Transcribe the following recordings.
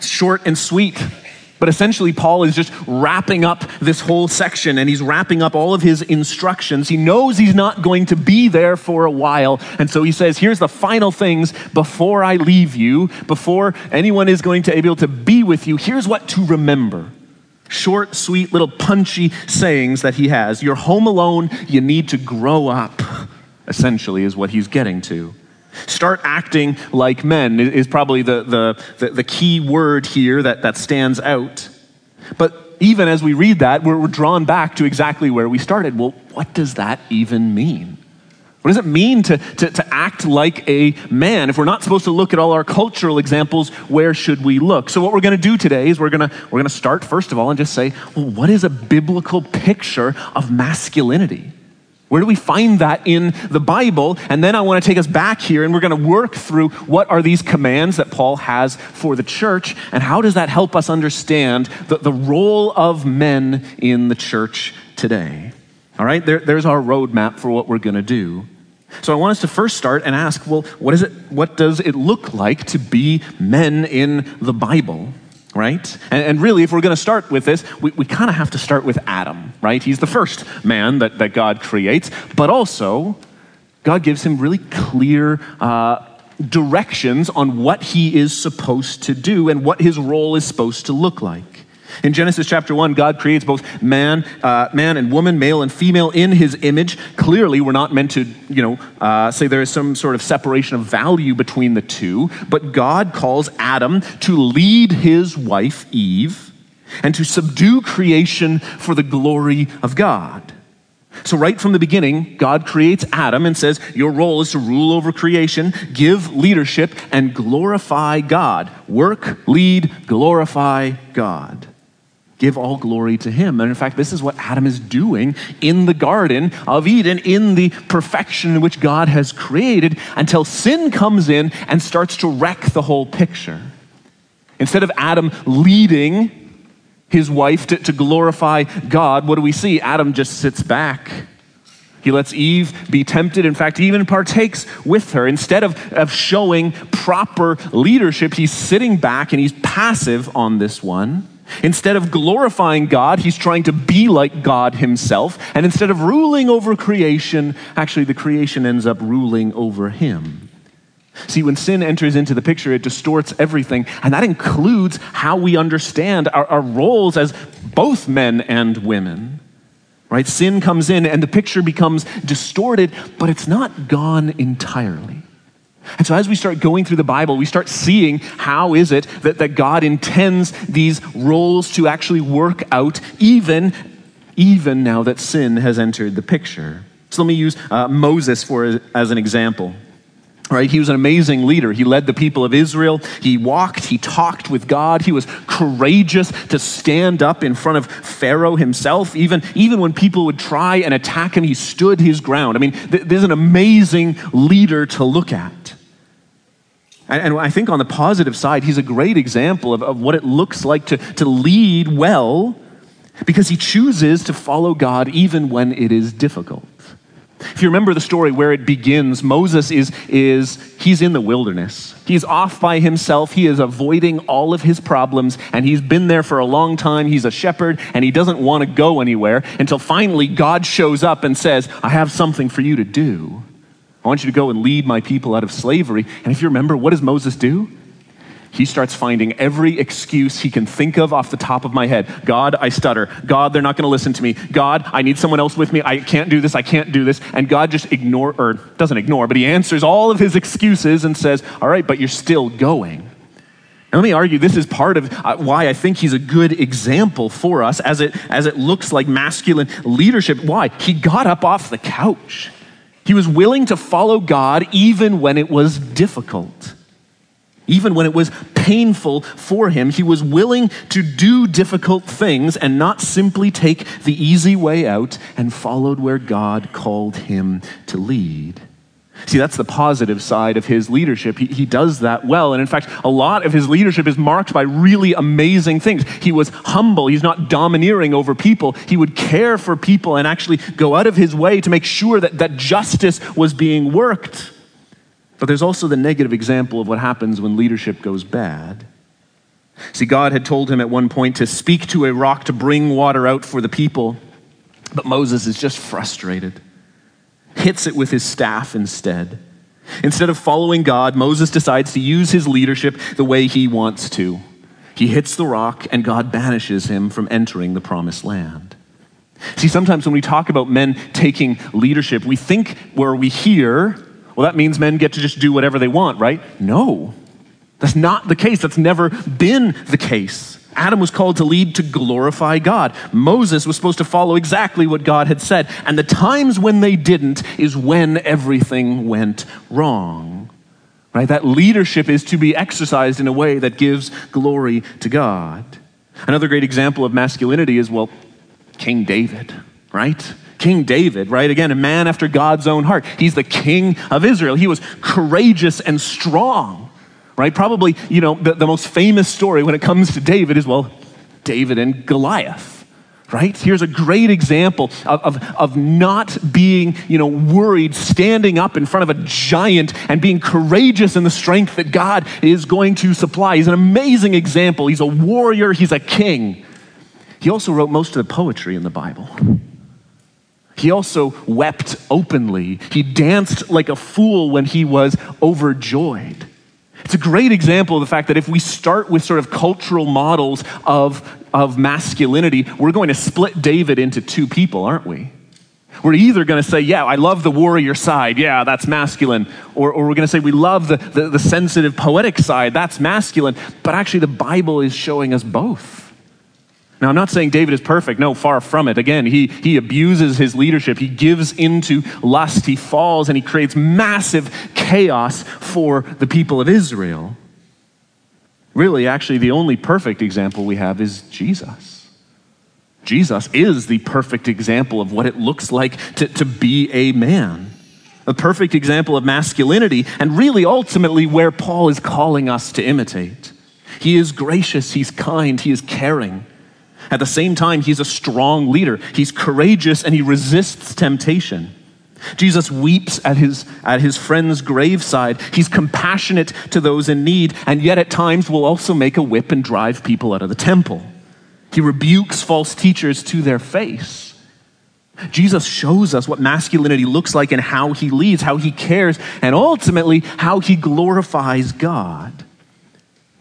short and sweet. But essentially, Paul is just wrapping up this whole section and he's wrapping up all of his instructions. He knows he's not going to be there for a while. And so he says, Here's the final things before I leave you, before anyone is going to be able to be with you. Here's what to remember. Short, sweet, little punchy sayings that he has. You're home alone, you need to grow up, essentially, is what he's getting to. Start acting like men is probably the, the, the, the, key word here that, that stands out. But even as we read that, we're, we're drawn back to exactly where we started. Well, what does that even mean? What does it mean to, to, to, act like a man? If we're not supposed to look at all our cultural examples, where should we look? So, what we're going to do today is we're going we're going to start, first of all, and just say, well, what is a biblical picture of masculinity? Where do we find that in the Bible? And then I want to take us back here and we're going to work through what are these commands that Paul has for the church and how does that help us understand the, the role of men in the church today? All right, there, there's our roadmap for what we're going to do. So I want us to first start and ask, well, what, is it, what does it look like to be men in the Bible? Right? And, and, really, if we're going to start with this, we, we kind of have to start with Adam, right? He's the first man that, that God creates, but also, God gives him really clear uh, directions on what he is supposed to do and what his role is supposed to look like. In Genesis chapter 1, God creates both man, uh, man and woman, male and female, in his image. Clearly, we're not meant to, you know, uh, say there is some sort of separation of value between the two, but God calls Adam to lead his wife, Eve, and to subdue creation for the glory of God. So, right from the beginning, God creates Adam and says, Your role is to rule over creation, give leadership, and glorify God. Work, lead, glorify God give all glory to him. And in fact, this is what Adam is doing in the Garden of Eden, in the perfection which God has created, until sin comes in and starts to wreck the whole picture. Instead of Adam leading his wife to, to glorify God, what do we see? Adam just sits back. He lets Eve be tempted. In fact, he even partakes with her. Instead of, of showing proper leadership, he's sitting back and he's passive on this one. Instead of glorifying God, he's trying to be like God himself. And instead of ruling over creation, actually, the creation ends up ruling over him. See, when sin enters into the picture, it distorts everything. And that includes how we understand our, our roles as both men and women. Right? Sin comes in and the picture becomes distorted, but it's not gone entirely. And so as we start going through the Bible, we start seeing how is it that, that God intends these roles to actually work out even, even now that sin has entered the picture. So let me use uh, Moses for as an example. Right, he was an amazing leader. He led the people of Israel. He walked, he talked with God. He was courageous to stand up in front of Pharaoh himself. Even, even when people would try and attack him, he stood his ground. I mean, th- there's an amazing leader to look at. And, and, I think on the positive side, he's a great example of, of what it looks like to, to lead well because he chooses to follow God even when it is difficult. If you remember the story where it begins, Moses is, is he's in the wilderness. He's off by himself. He is avoiding all of his problems, and he's been there for a long time. He's a shepherd, and he doesn't want to go anywhere until finally God shows up and says, I have something for you to do. I want you to go and lead my people out of slavery. And if you remember, what does Moses do? he starts finding every excuse he can think of off the top of my head. God, I stutter. God, they're not going to listen to me. God, I need someone else with me. I can't do this. I can't do this. And God just ignore or doesn't ignore, but he answers all of his excuses and says, "All right, but you're still going." And let me argue this is part of uh, why I think he's a good example for us as it as it looks like masculine leadership. Why? He got up off the couch. He was willing to follow God even when it was difficult. Even when it was painful for him, he was willing to do difficult things and not simply take the easy way out and followed where God called him to lead. See, that's the positive side of his leadership. He, he does that well. And in fact, a lot of his leadership is marked by really amazing things. He was humble, he's not domineering over people. He would care for people and actually go out of his way to make sure that, that justice was being worked. But there's also the negative example of what happens when leadership goes bad. See, God had told him at one point to speak to a rock to bring water out for the people, but Moses is just frustrated, hits it with his staff instead. Instead of following God, Moses decides to use his leadership the way he wants to. He hits the rock, and God banishes him from entering the promised land. See, sometimes when we talk about men taking leadership, we think where we hear, well, that means men get to just do whatever they want, right? No. That's not the case. That's never been the case. Adam was called to lead to glorify God. Moses was supposed to follow exactly what God had said. And the times when they didn't is when everything went wrong. Right? That leadership is to be exercised in a way that gives glory to God. Another great example of masculinity is, well, King David, right? King David, right? Again, a man after God's own heart. He's the king of Israel. He was courageous and strong right? Probably, you know, the, the most famous story when it comes to David is, well, David and Goliath right? Here's a great example of, of, of, not being, you know, worried, standing up in front of a giant and being courageous in the strength that God is going to supply. He's an amazing example. He's a warrior, he's a king. He also wrote most of the poetry in the Bible. He also wept openly. He danced like a fool when he was overjoyed. It's a great example of the fact that if we start with sort of cultural models of, of masculinity, we're going to split David into two people, aren't we? We're either going to say, yeah, I love the warrior side. Yeah, that's masculine. Or, or we're going to say, we love the, the, the sensitive, poetic side. That's masculine. But actually, the Bible is showing us both. Now, I'm not saying David is perfect. No, far from it. Again, he, he abuses his leadership. He gives into lust. He falls and he creates massive chaos for the people of Israel. Really, actually, the only perfect example we have is Jesus. Jesus is the perfect example of what it looks like to, to be a man, a perfect example of masculinity, and really, ultimately, where Paul is calling us to imitate. He is gracious, he's kind, he is caring. At the same time, he's a strong leader. He's courageous and he resists temptation. Jesus weeps at his, at his friend's graveside. He's compassionate to those in need, and yet at times will also make a whip and drive people out of the temple. He rebukes false teachers to their face. Jesus shows us what masculinity looks like and how he leads, how he cares, and ultimately how he glorifies God.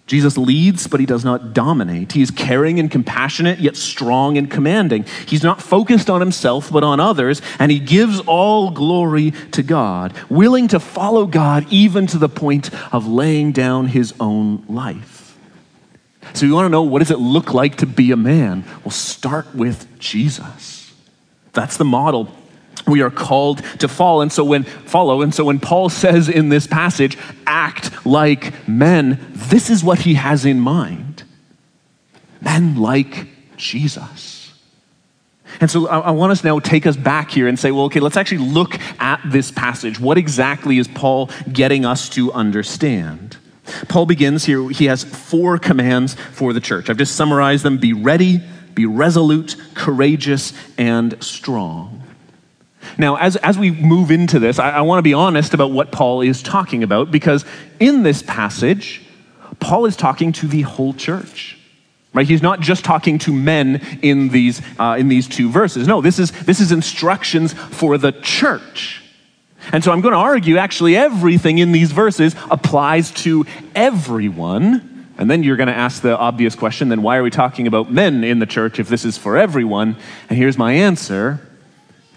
Jesus leads, but he does not dominate. He is caring and compassionate, yet strong and commanding. He's not focused on himself, but on others, and he gives all glory to God, willing to follow God even to the point of laying down his own life. So, you want to know what does it look like to be a man? Well, start with Jesus. That's the model we are called to follow. And so when follow, and so when Paul says in this passage, act like men, this is what he has in mind. Men like Jesus. And so I, I want us now to take us back here and say, well, okay, let's actually look at this passage. What exactly is Paul getting us to understand? Paul begins here, he has four commands for the church. I've just summarized them be ready, be resolute, courageous, and strong. Now, as, as we move into this, I, I want to be honest about what Paul is talking about because in this passage, Paul is talking to the whole church. Right? He's not just talking to men in these, uh, in these two verses. No, this is, this is instructions for the church. And so I'm going to argue actually everything in these verses applies to everyone. And then you're going to ask the obvious question then why are we talking about men in the church if this is for everyone? And here's my answer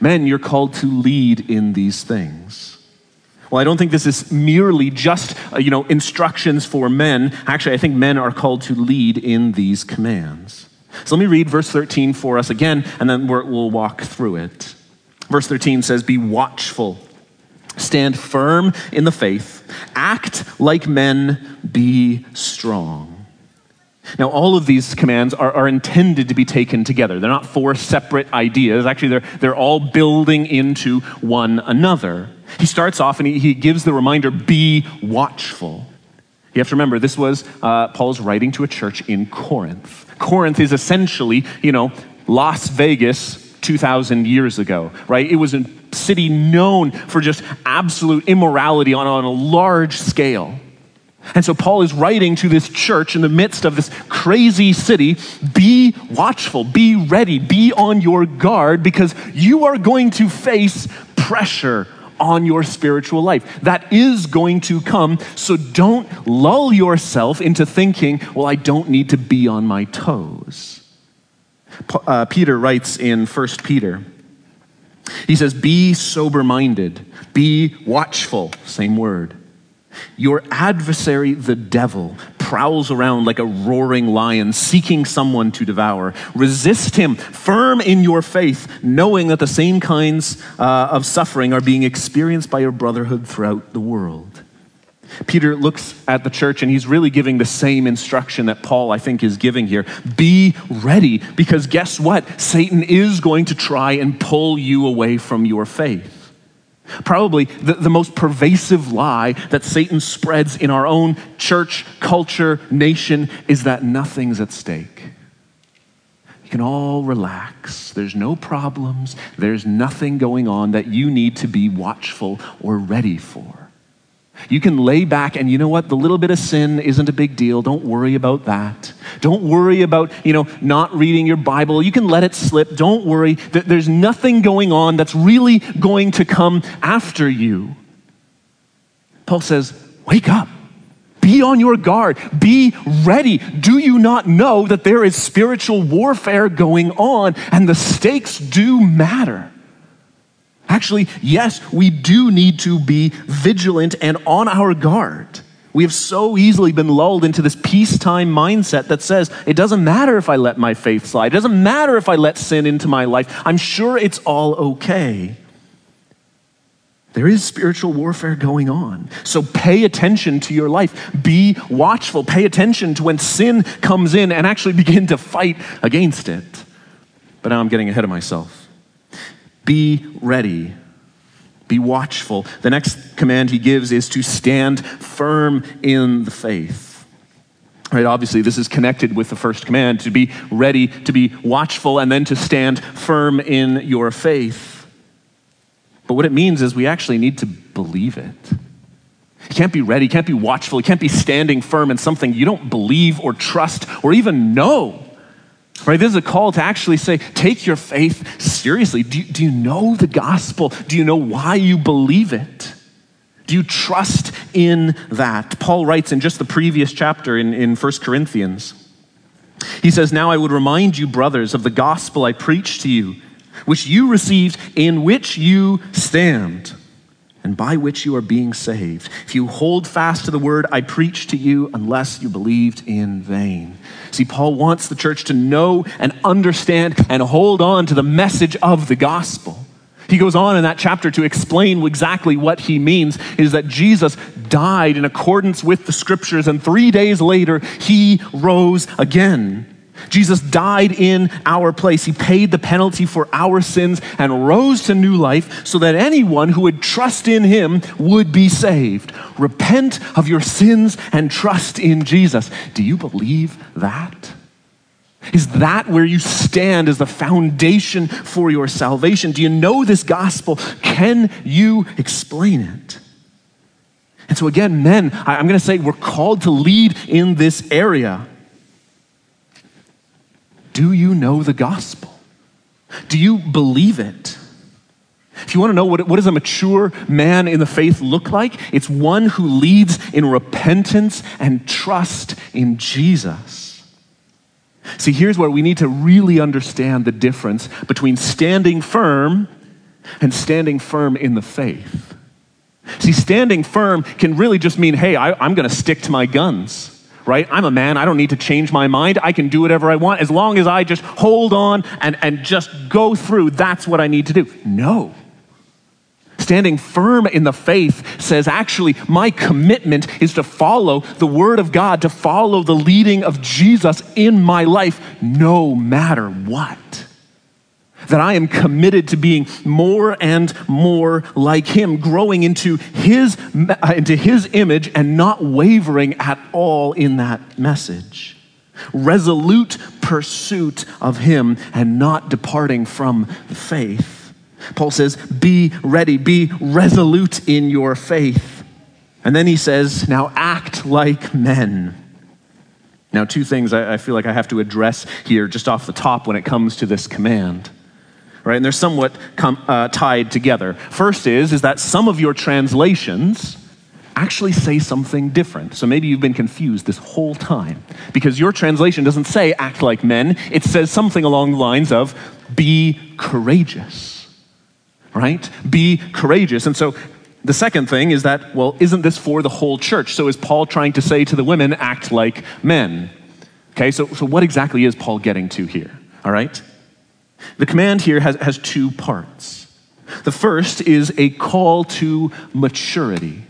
Men, you're called to lead in these things. Well, I don't think this is merely just, uh, you know, instructions for men. Actually, I think men are called to lead in these commands. So let me read verse 13 for us again, and then we'll walk through it. Verse 13 says, Be watchful, stand firm in the faith, act like men, be strong. Now, all of these commands are, are, intended to be taken together. They're not four separate ideas. Actually, they're, they're all building into one another. He starts off and he, he gives the reminder be watchful. You have to remember, this was uh, Paul's writing to a church in Corinth. Corinth is essentially, you know, Las Vegas 2,000 years ago, right? It was a city known for just absolute immorality on, on a large scale. And so Paul is writing to this church in the midst of this crazy city be watchful, be ready, be on your guard because you are going to face pressure on your spiritual life. That is going to come. So don't lull yourself into thinking, well, I don't need to be on my toes. Uh, Peter writes in 1 Peter, he says, Be sober minded, be watchful, same word. Your adversary, the devil, prowls around like a roaring lion, seeking someone to devour. Resist him, firm in your faith, knowing that the same kinds uh, of suffering are being experienced by your brotherhood throughout the world. Peter looks at the church and he's really giving the same instruction that Paul, I think, is giving here. Be ready, because guess what? Satan is going to try and pull you away from your faith. Probably the, the most pervasive lie that Satan spreads in our own church, culture, nation is that nothing's at stake. You can all relax. There's no problems. There's nothing going on that you need to be watchful or ready for. You can lay back and you know what? The little bit of sin isn't a big deal. Don't worry about that. Don't worry about, you know, not reading your Bible. You can let it slip. Don't worry. That there's nothing going on that's really going to come after you. Paul says, wake up. Be on your guard. Be ready. Do you not know that there is spiritual warfare going on and the stakes do matter? Actually, yes, we do need to be vigilant and on our guard. We have so easily been lulled into this peacetime mindset that says, it doesn't matter if I let my faith slide. It doesn't matter if I let sin into my life. I'm sure it's all okay. There is spiritual warfare going on. So pay attention to your life. Be watchful. Pay attention to when sin comes in and actually begin to fight against it. But now I'm getting ahead of myself. Be ready. Be watchful. The next command he gives is to stand firm in the faith. Right, obviously, this is connected with the first command to be ready, to be watchful, and then to stand firm in your faith. But what it means is we actually need to believe it. You can't be ready, you can't be watchful, you can't be standing firm in something you don't believe or trust or even know. Right? This is a call to actually say, take your faith seriously. Do, do you know the gospel? Do you know why you believe it? Do you trust in that? Paul writes in just the previous chapter in, in 1 Corinthians. He says, Now I would remind you, brothers, of the gospel I preached to you, which you received, in which you stand and by which you are being saved. If you hold fast to the word I preached to you, unless you believed in vain. See, Paul wants the church to know and understand and hold on to the message of the gospel. He goes on in that chapter to explain exactly what he means is that Jesus died in accordance with the scriptures, and three days later, he rose again. Jesus died in our place. He paid the penalty for our sins and rose to new life so that anyone who would trust in him would be saved. Repent of your sins and trust in Jesus. Do you believe that? Is that where you stand as the foundation for your salvation? Do you know this gospel? Can you explain it? And so, again, men, I'm going to say we're called to lead in this area. Do you know the gospel? Do you believe it? If you want to know what, what does a mature man in the faith look like, it's one who leads in repentance and trust in Jesus. See, here's where we need to really understand the difference between standing firm and standing firm in the faith. See, standing firm can really just mean, hey, I, am going to stick to my guns right? I'm a man. I don't need to change my mind. I can do whatever I want as long as I just hold on and, and just go through. That's what I need to do. No. Standing firm in the faith says, actually, my commitment is to follow the Word of God, to follow the leading of Jesus in my life, no matter what that I am committed to being more and more like him, growing into his, uh, into his image and not wavering at all in that message. Resolute pursuit of him and not departing from the faith. Paul says, Be ready, be resolute in your faith. And then he says, Now act like men. Now, two things I feel like I have to address here just off the top when it comes to this command. Right? And they're somewhat com- uh, tied together. First is, is that some of your translations actually say something different. So maybe you've been confused this whole time because your translation doesn't say act like men, it says something along the lines of be courageous. Right? Be courageous. And so the second thing is that, well, isn't this for the whole church? So is Paul trying to say to the women, act like men? Okay, so, so what exactly is Paul getting to here? All right? The command here has, has two parts. The first is a call to maturity.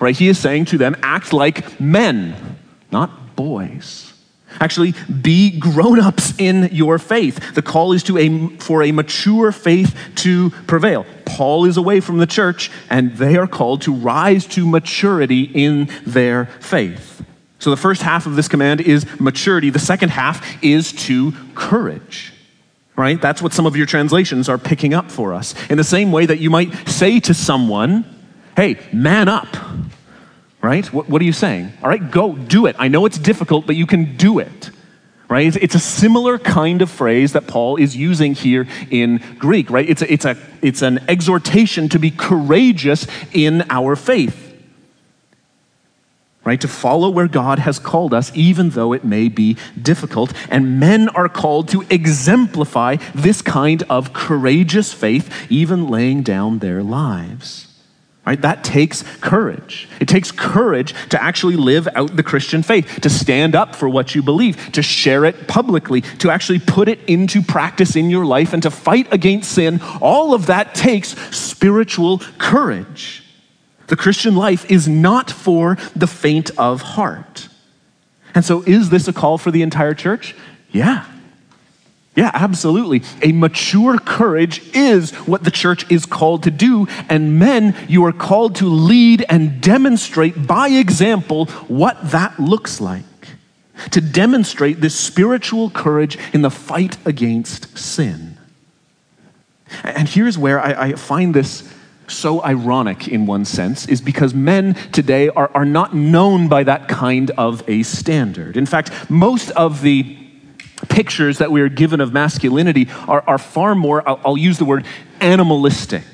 Right? He is saying to them, act like men, not boys. Actually, be grown ups in your faith. The call is to a, for a mature faith to prevail. Paul is away from the church, and they are called to rise to maturity in their faith. So the first half of this command is maturity, the second half is to courage. Right? That's what some of your translations are picking up for us. In the same way that you might say to someone, hey, man up right? What, what, are you saying? All right, go, do it. I know it's difficult, but you can do it, right? It's, a similar kind of phrase that Paul is using here in Greek, right? It's, a, it's, a, it's an exhortation to be courageous in our faith, right? To follow where God has called us, even though it may be difficult. And men are called to exemplify this kind of courageous faith, even laying down their lives. Right? That takes courage. It takes courage to actually live out the Christian faith, to stand up for what you believe, to share it publicly, to actually put it into practice in your life, and to fight against sin. All of that takes spiritual courage. The Christian life is not for the faint of heart. And so, is this a call for the entire church? Yeah. Yeah, absolutely. A mature courage is what the church is called to do. And men, you are called to lead and demonstrate by example what that looks like. To demonstrate this spiritual courage in the fight against sin. And here's where I, I find this so ironic in one sense is because men today are, are not known by that kind of a standard. In fact, most of the pictures that we are given of masculinity are, are far more, I'll, I'll use the word animalistic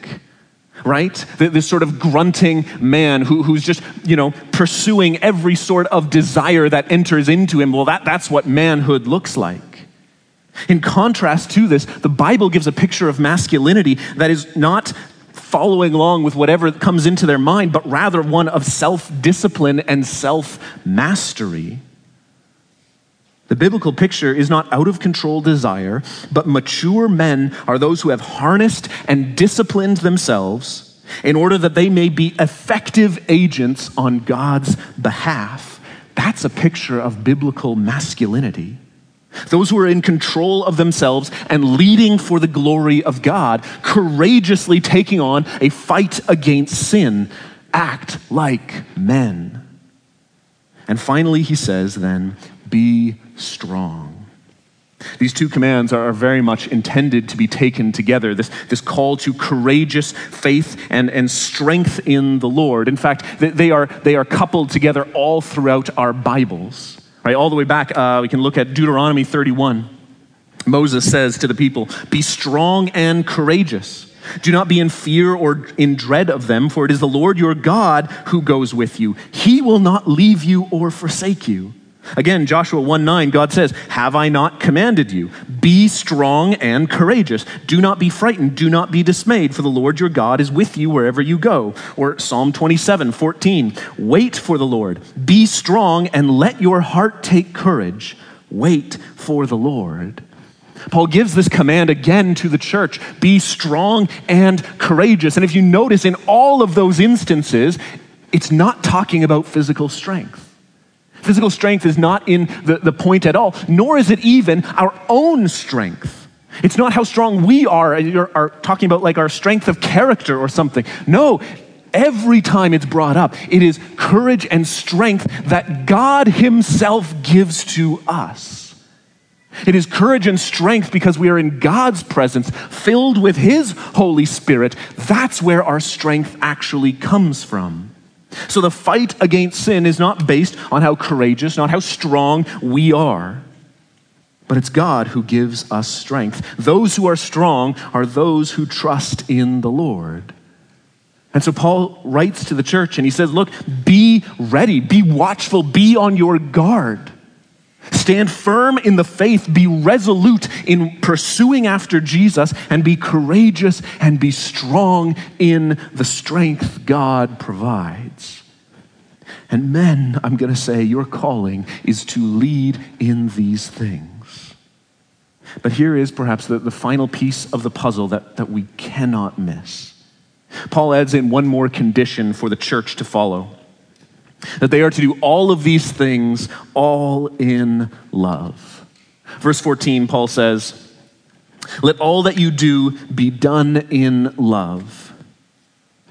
right? This sort of grunting man who, who's just, you know, pursuing every sort of desire that enters into him. Well, that, that's what manhood looks like. In contrast to this, the Bible gives a picture of masculinity that is not following along with whatever comes into their mind, but rather one of self discipline and self mastery. The biblical picture is not out of control desire, but mature men are those who have harnessed and disciplined themselves in order that they may be effective agents on God's behalf. That's a picture of biblical masculinity. Those who are in control of themselves and leading for the glory of God, courageously taking on a fight against sin, act like men. And finally, he says, then, be strong. These two commands are very much intended to be taken together this, this call to courageous faith and, and strength in the Lord. In fact, they are, they are coupled together all throughout our Bibles. Right, all the way back, uh, we can look at Deuteronomy 31. Moses says to the people, Be strong and courageous. Do not be in fear or in dread of them, for it is the Lord your God who goes with you. He will not leave you or forsake you. Again, Joshua 1 9, God says, Have I not commanded you? Be strong and courageous. Do not be frightened. Do not be dismayed, for the Lord your God is with you wherever you go. Or Psalm 27 14, Wait for the Lord. Be strong and let your heart take courage. Wait for the Lord. Paul gives this command again to the church be strong and courageous. And if you notice, in all of those instances, it's not talking about physical strength. Physical strength is not in the, the point at all, nor is it even our own strength. It's not how strong we are, you're are talking about like our strength of character or something. No, every time it's brought up, it is courage and strength that God Himself gives to us. It is courage and strength because we are in God's presence, filled with His Holy Spirit. That's where our strength actually comes from. So the fight against sin is not based on how courageous, not how strong we are, but it's God who gives us strength. Those who are strong are those who trust in the Lord. And so Paul writes to the church and he says, Look, be ready, be watchful, be on your guard. Stand firm in the faith, be resolute in pursuing after Jesus, and be courageous and be strong in the strength God provides. And men, I'm going to say, your calling is to lead in these things. But here is perhaps the, the final piece of the puzzle that, that we cannot miss. Paul adds in one more condition for the church to follow that they are to do all of these things all in love. Verse 14, Paul says, Let all that you do be done in love.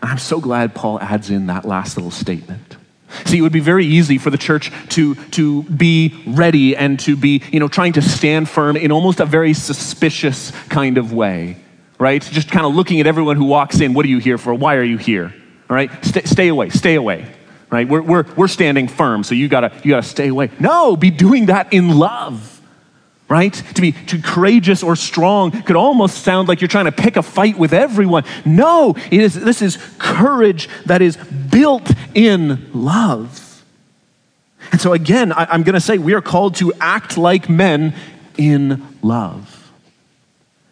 I'm so glad Paul adds in that last little statement. See, it would be very easy for the church to, to be ready and to be, you know, trying to stand firm in almost a very suspicious kind of way right? Just kind of looking at everyone who walks in. What are you here for? Why are you here? All right? Stay, stay away. Stay away. Right? We're, we're, we're standing firm, so you gotta, you gotta stay away. No, be doing that in love. Right? To be too courageous or strong could almost sound like you're trying to pick a fight with everyone. No, it is, this is courage that is built in love. And so, again, I, I'm to say we are called to act like men in love.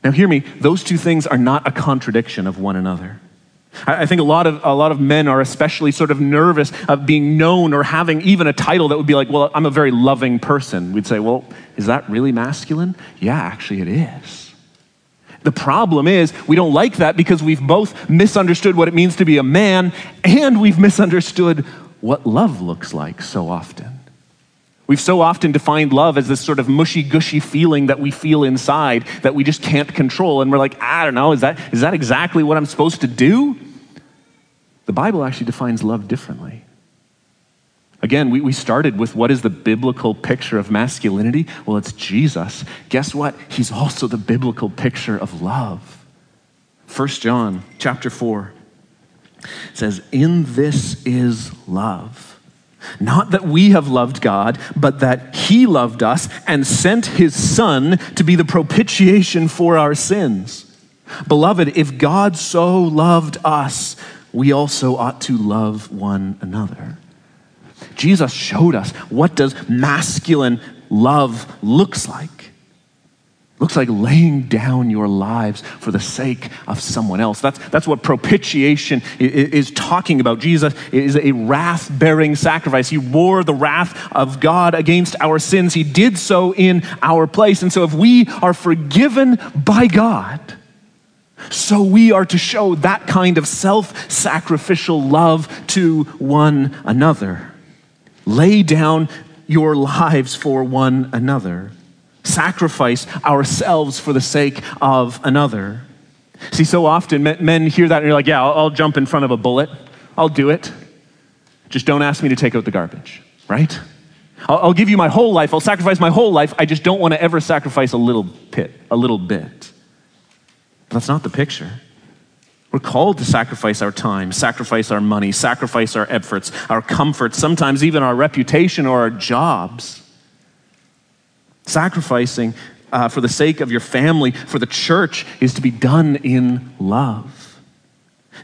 Now, hear me, those two things are not a contradiction of one another. I think a lot of a lot of men are especially sort of nervous of being known or having even a title that would be like, "Well, I'm a very loving person." We'd say, "Well, is that really masculine?" Yeah, actually it is. The problem is we don't like that because we've both misunderstood what it means to be a man and we've misunderstood what love looks like so often. We've so often defined love as this sort of mushy gushy feeling that we feel inside that we just can't control. And we're like, I don't know, is that, is that exactly what I'm supposed to do? The Bible actually defines love differently. Again, we, we started with what is the biblical picture of masculinity? Well, it's Jesus. Guess what? He's also the biblical picture of love. 1 John chapter 4 says, In this is love not that we have loved God, but that He loved us and sent His Son to be the propitiation for our sins. Beloved, if God so loved us, we also ought to love one another. Jesus showed us what does masculine love looks like looks like laying down your lives for the sake of someone else. That's, that's what propitiation is, talking about. Jesus is a wrath bearing sacrifice. He bore the wrath of God against our sins. He did so in our place. And so, if we are forgiven by God, so we are to show that kind of self sacrificial love to one another. Lay down your lives for one another sacrifice ourselves for the sake of another. See, so often men hear that and you're like, yeah, I'll, I'll jump in front of a bullet. I'll do it. Just don't ask me to take out the garbage, right? I'll, I'll give you my whole life. I'll sacrifice my whole life. I just don't want to ever sacrifice a little bit, a little bit. But that's not the picture. We're called to sacrifice our time, sacrifice our money, sacrifice our efforts, our comfort, sometimes even our reputation or our jobs Sacrificing uh, for the sake of your family, for the church, is to be done in love.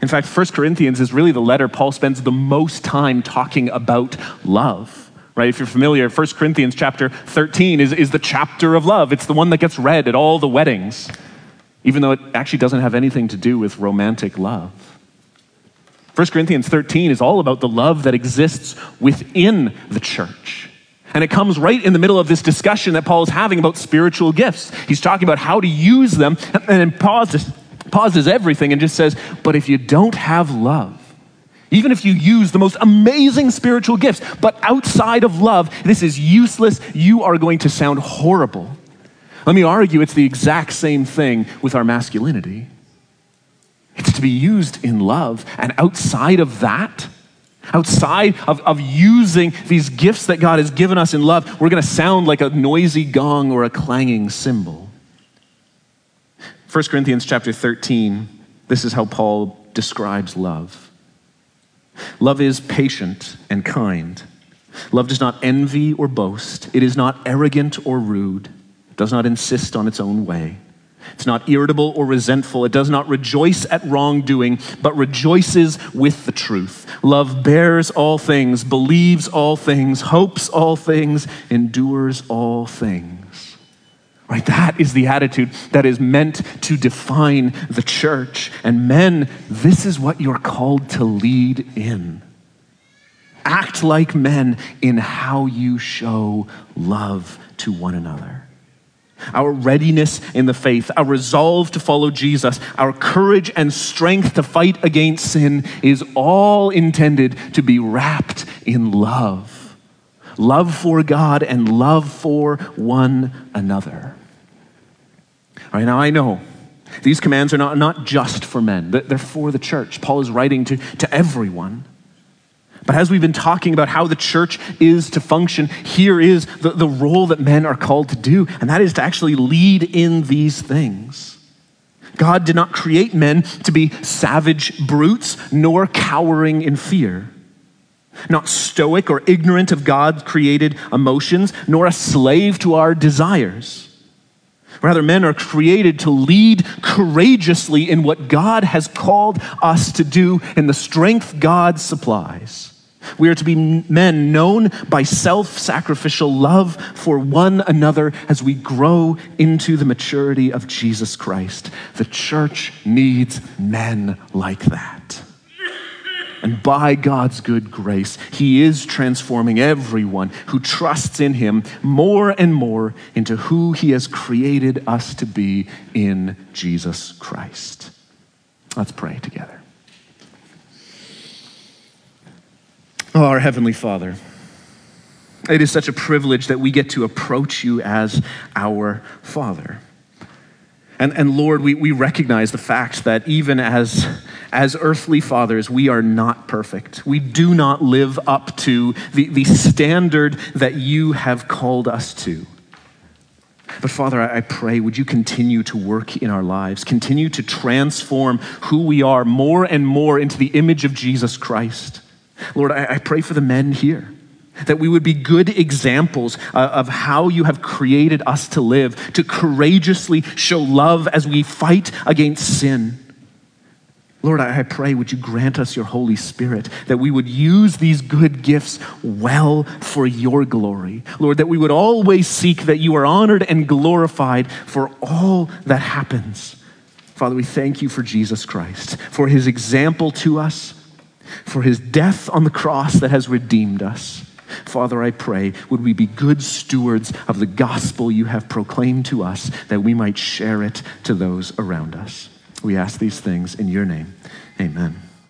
In fact, 1 Corinthians is really the letter Paul spends the most time talking about love. Right? If you're familiar, 1 Corinthians chapter 13 is, is the chapter of love. It's the one that gets read at all the weddings, even though it actually doesn't have anything to do with romantic love. 1 Corinthians 13 is all about the love that exists within the church. And it comes right in the middle of this discussion that Paul is having about spiritual gifts. He's talking about how to use them and then pauses, pauses everything and just says, But if you don't have love, even if you use the most amazing spiritual gifts, but outside of love, this is useless. You are going to sound horrible. Let me argue it's the exact same thing with our masculinity. It's to be used in love. And outside of that, Outside of, of using these gifts that God has given us in love, we're going to sound like a noisy gong or a clanging cymbal. 1 Corinthians chapter 13, this is how Paul describes love. Love is patient and kind. Love does not envy or boast. It is not arrogant or rude. Does not insist on its own way. It's not irritable or resentful. It does not rejoice at wrongdoing, but rejoices with the truth. Love bears all things, believes all things, hopes all things, endures all things. Right? That is the attitude that is meant to define the church. And men, this is what you're called to lead in. Act like men in how you show love to one another. Our readiness in the faith, our resolve to follow Jesus, our courage and strength to fight against sin is all intended to be wrapped in love. Love for God and love for one another. All right, now I know these commands are not, not just for men, they're for the church. Paul is writing to, to everyone. But as we've been talking about how the church is to function, here is the, the role that men are called to do, and that is to actually lead in these things. God did not create men to be savage brutes, nor cowering in fear. Not stoic or ignorant of God's created emotions, nor a slave to our desires. Rather, men are created to lead courageously in what God has called us to do in the strength God supplies. We are to be men known by self sacrificial love for one another as we grow into the maturity of Jesus Christ. The church needs men like that. And by God's good grace, He is transforming everyone who trusts in Him more and more into who He has created us to be in Jesus Christ. Let's pray together. Oh, our Heavenly Father, it is such a privilege that we get to approach you as our Father. And, and Lord, we, we recognize the fact that even as, as earthly fathers, we are not perfect. We do not live up to the, the standard that you have called us to. But Father, I pray, would you continue to work in our lives, continue to transform who we are more and more into the image of Jesus Christ. Lord, I, I pray for the men here that we would be good examples uh, of how you have created us to live, to courageously show love as we fight against sin. Lord, I pray, would you grant us your Holy Spirit, that we would use these good gifts well for your glory. Lord, that we would always seek that you are honored and glorified for all that happens. Father, we thank you for Jesus Christ, for his example to us, for his death on the cross that has redeemed us. Father, I pray, would we be good stewards of the gospel you have proclaimed to us that we might share it to those around us. We ask these things in your name. Amen.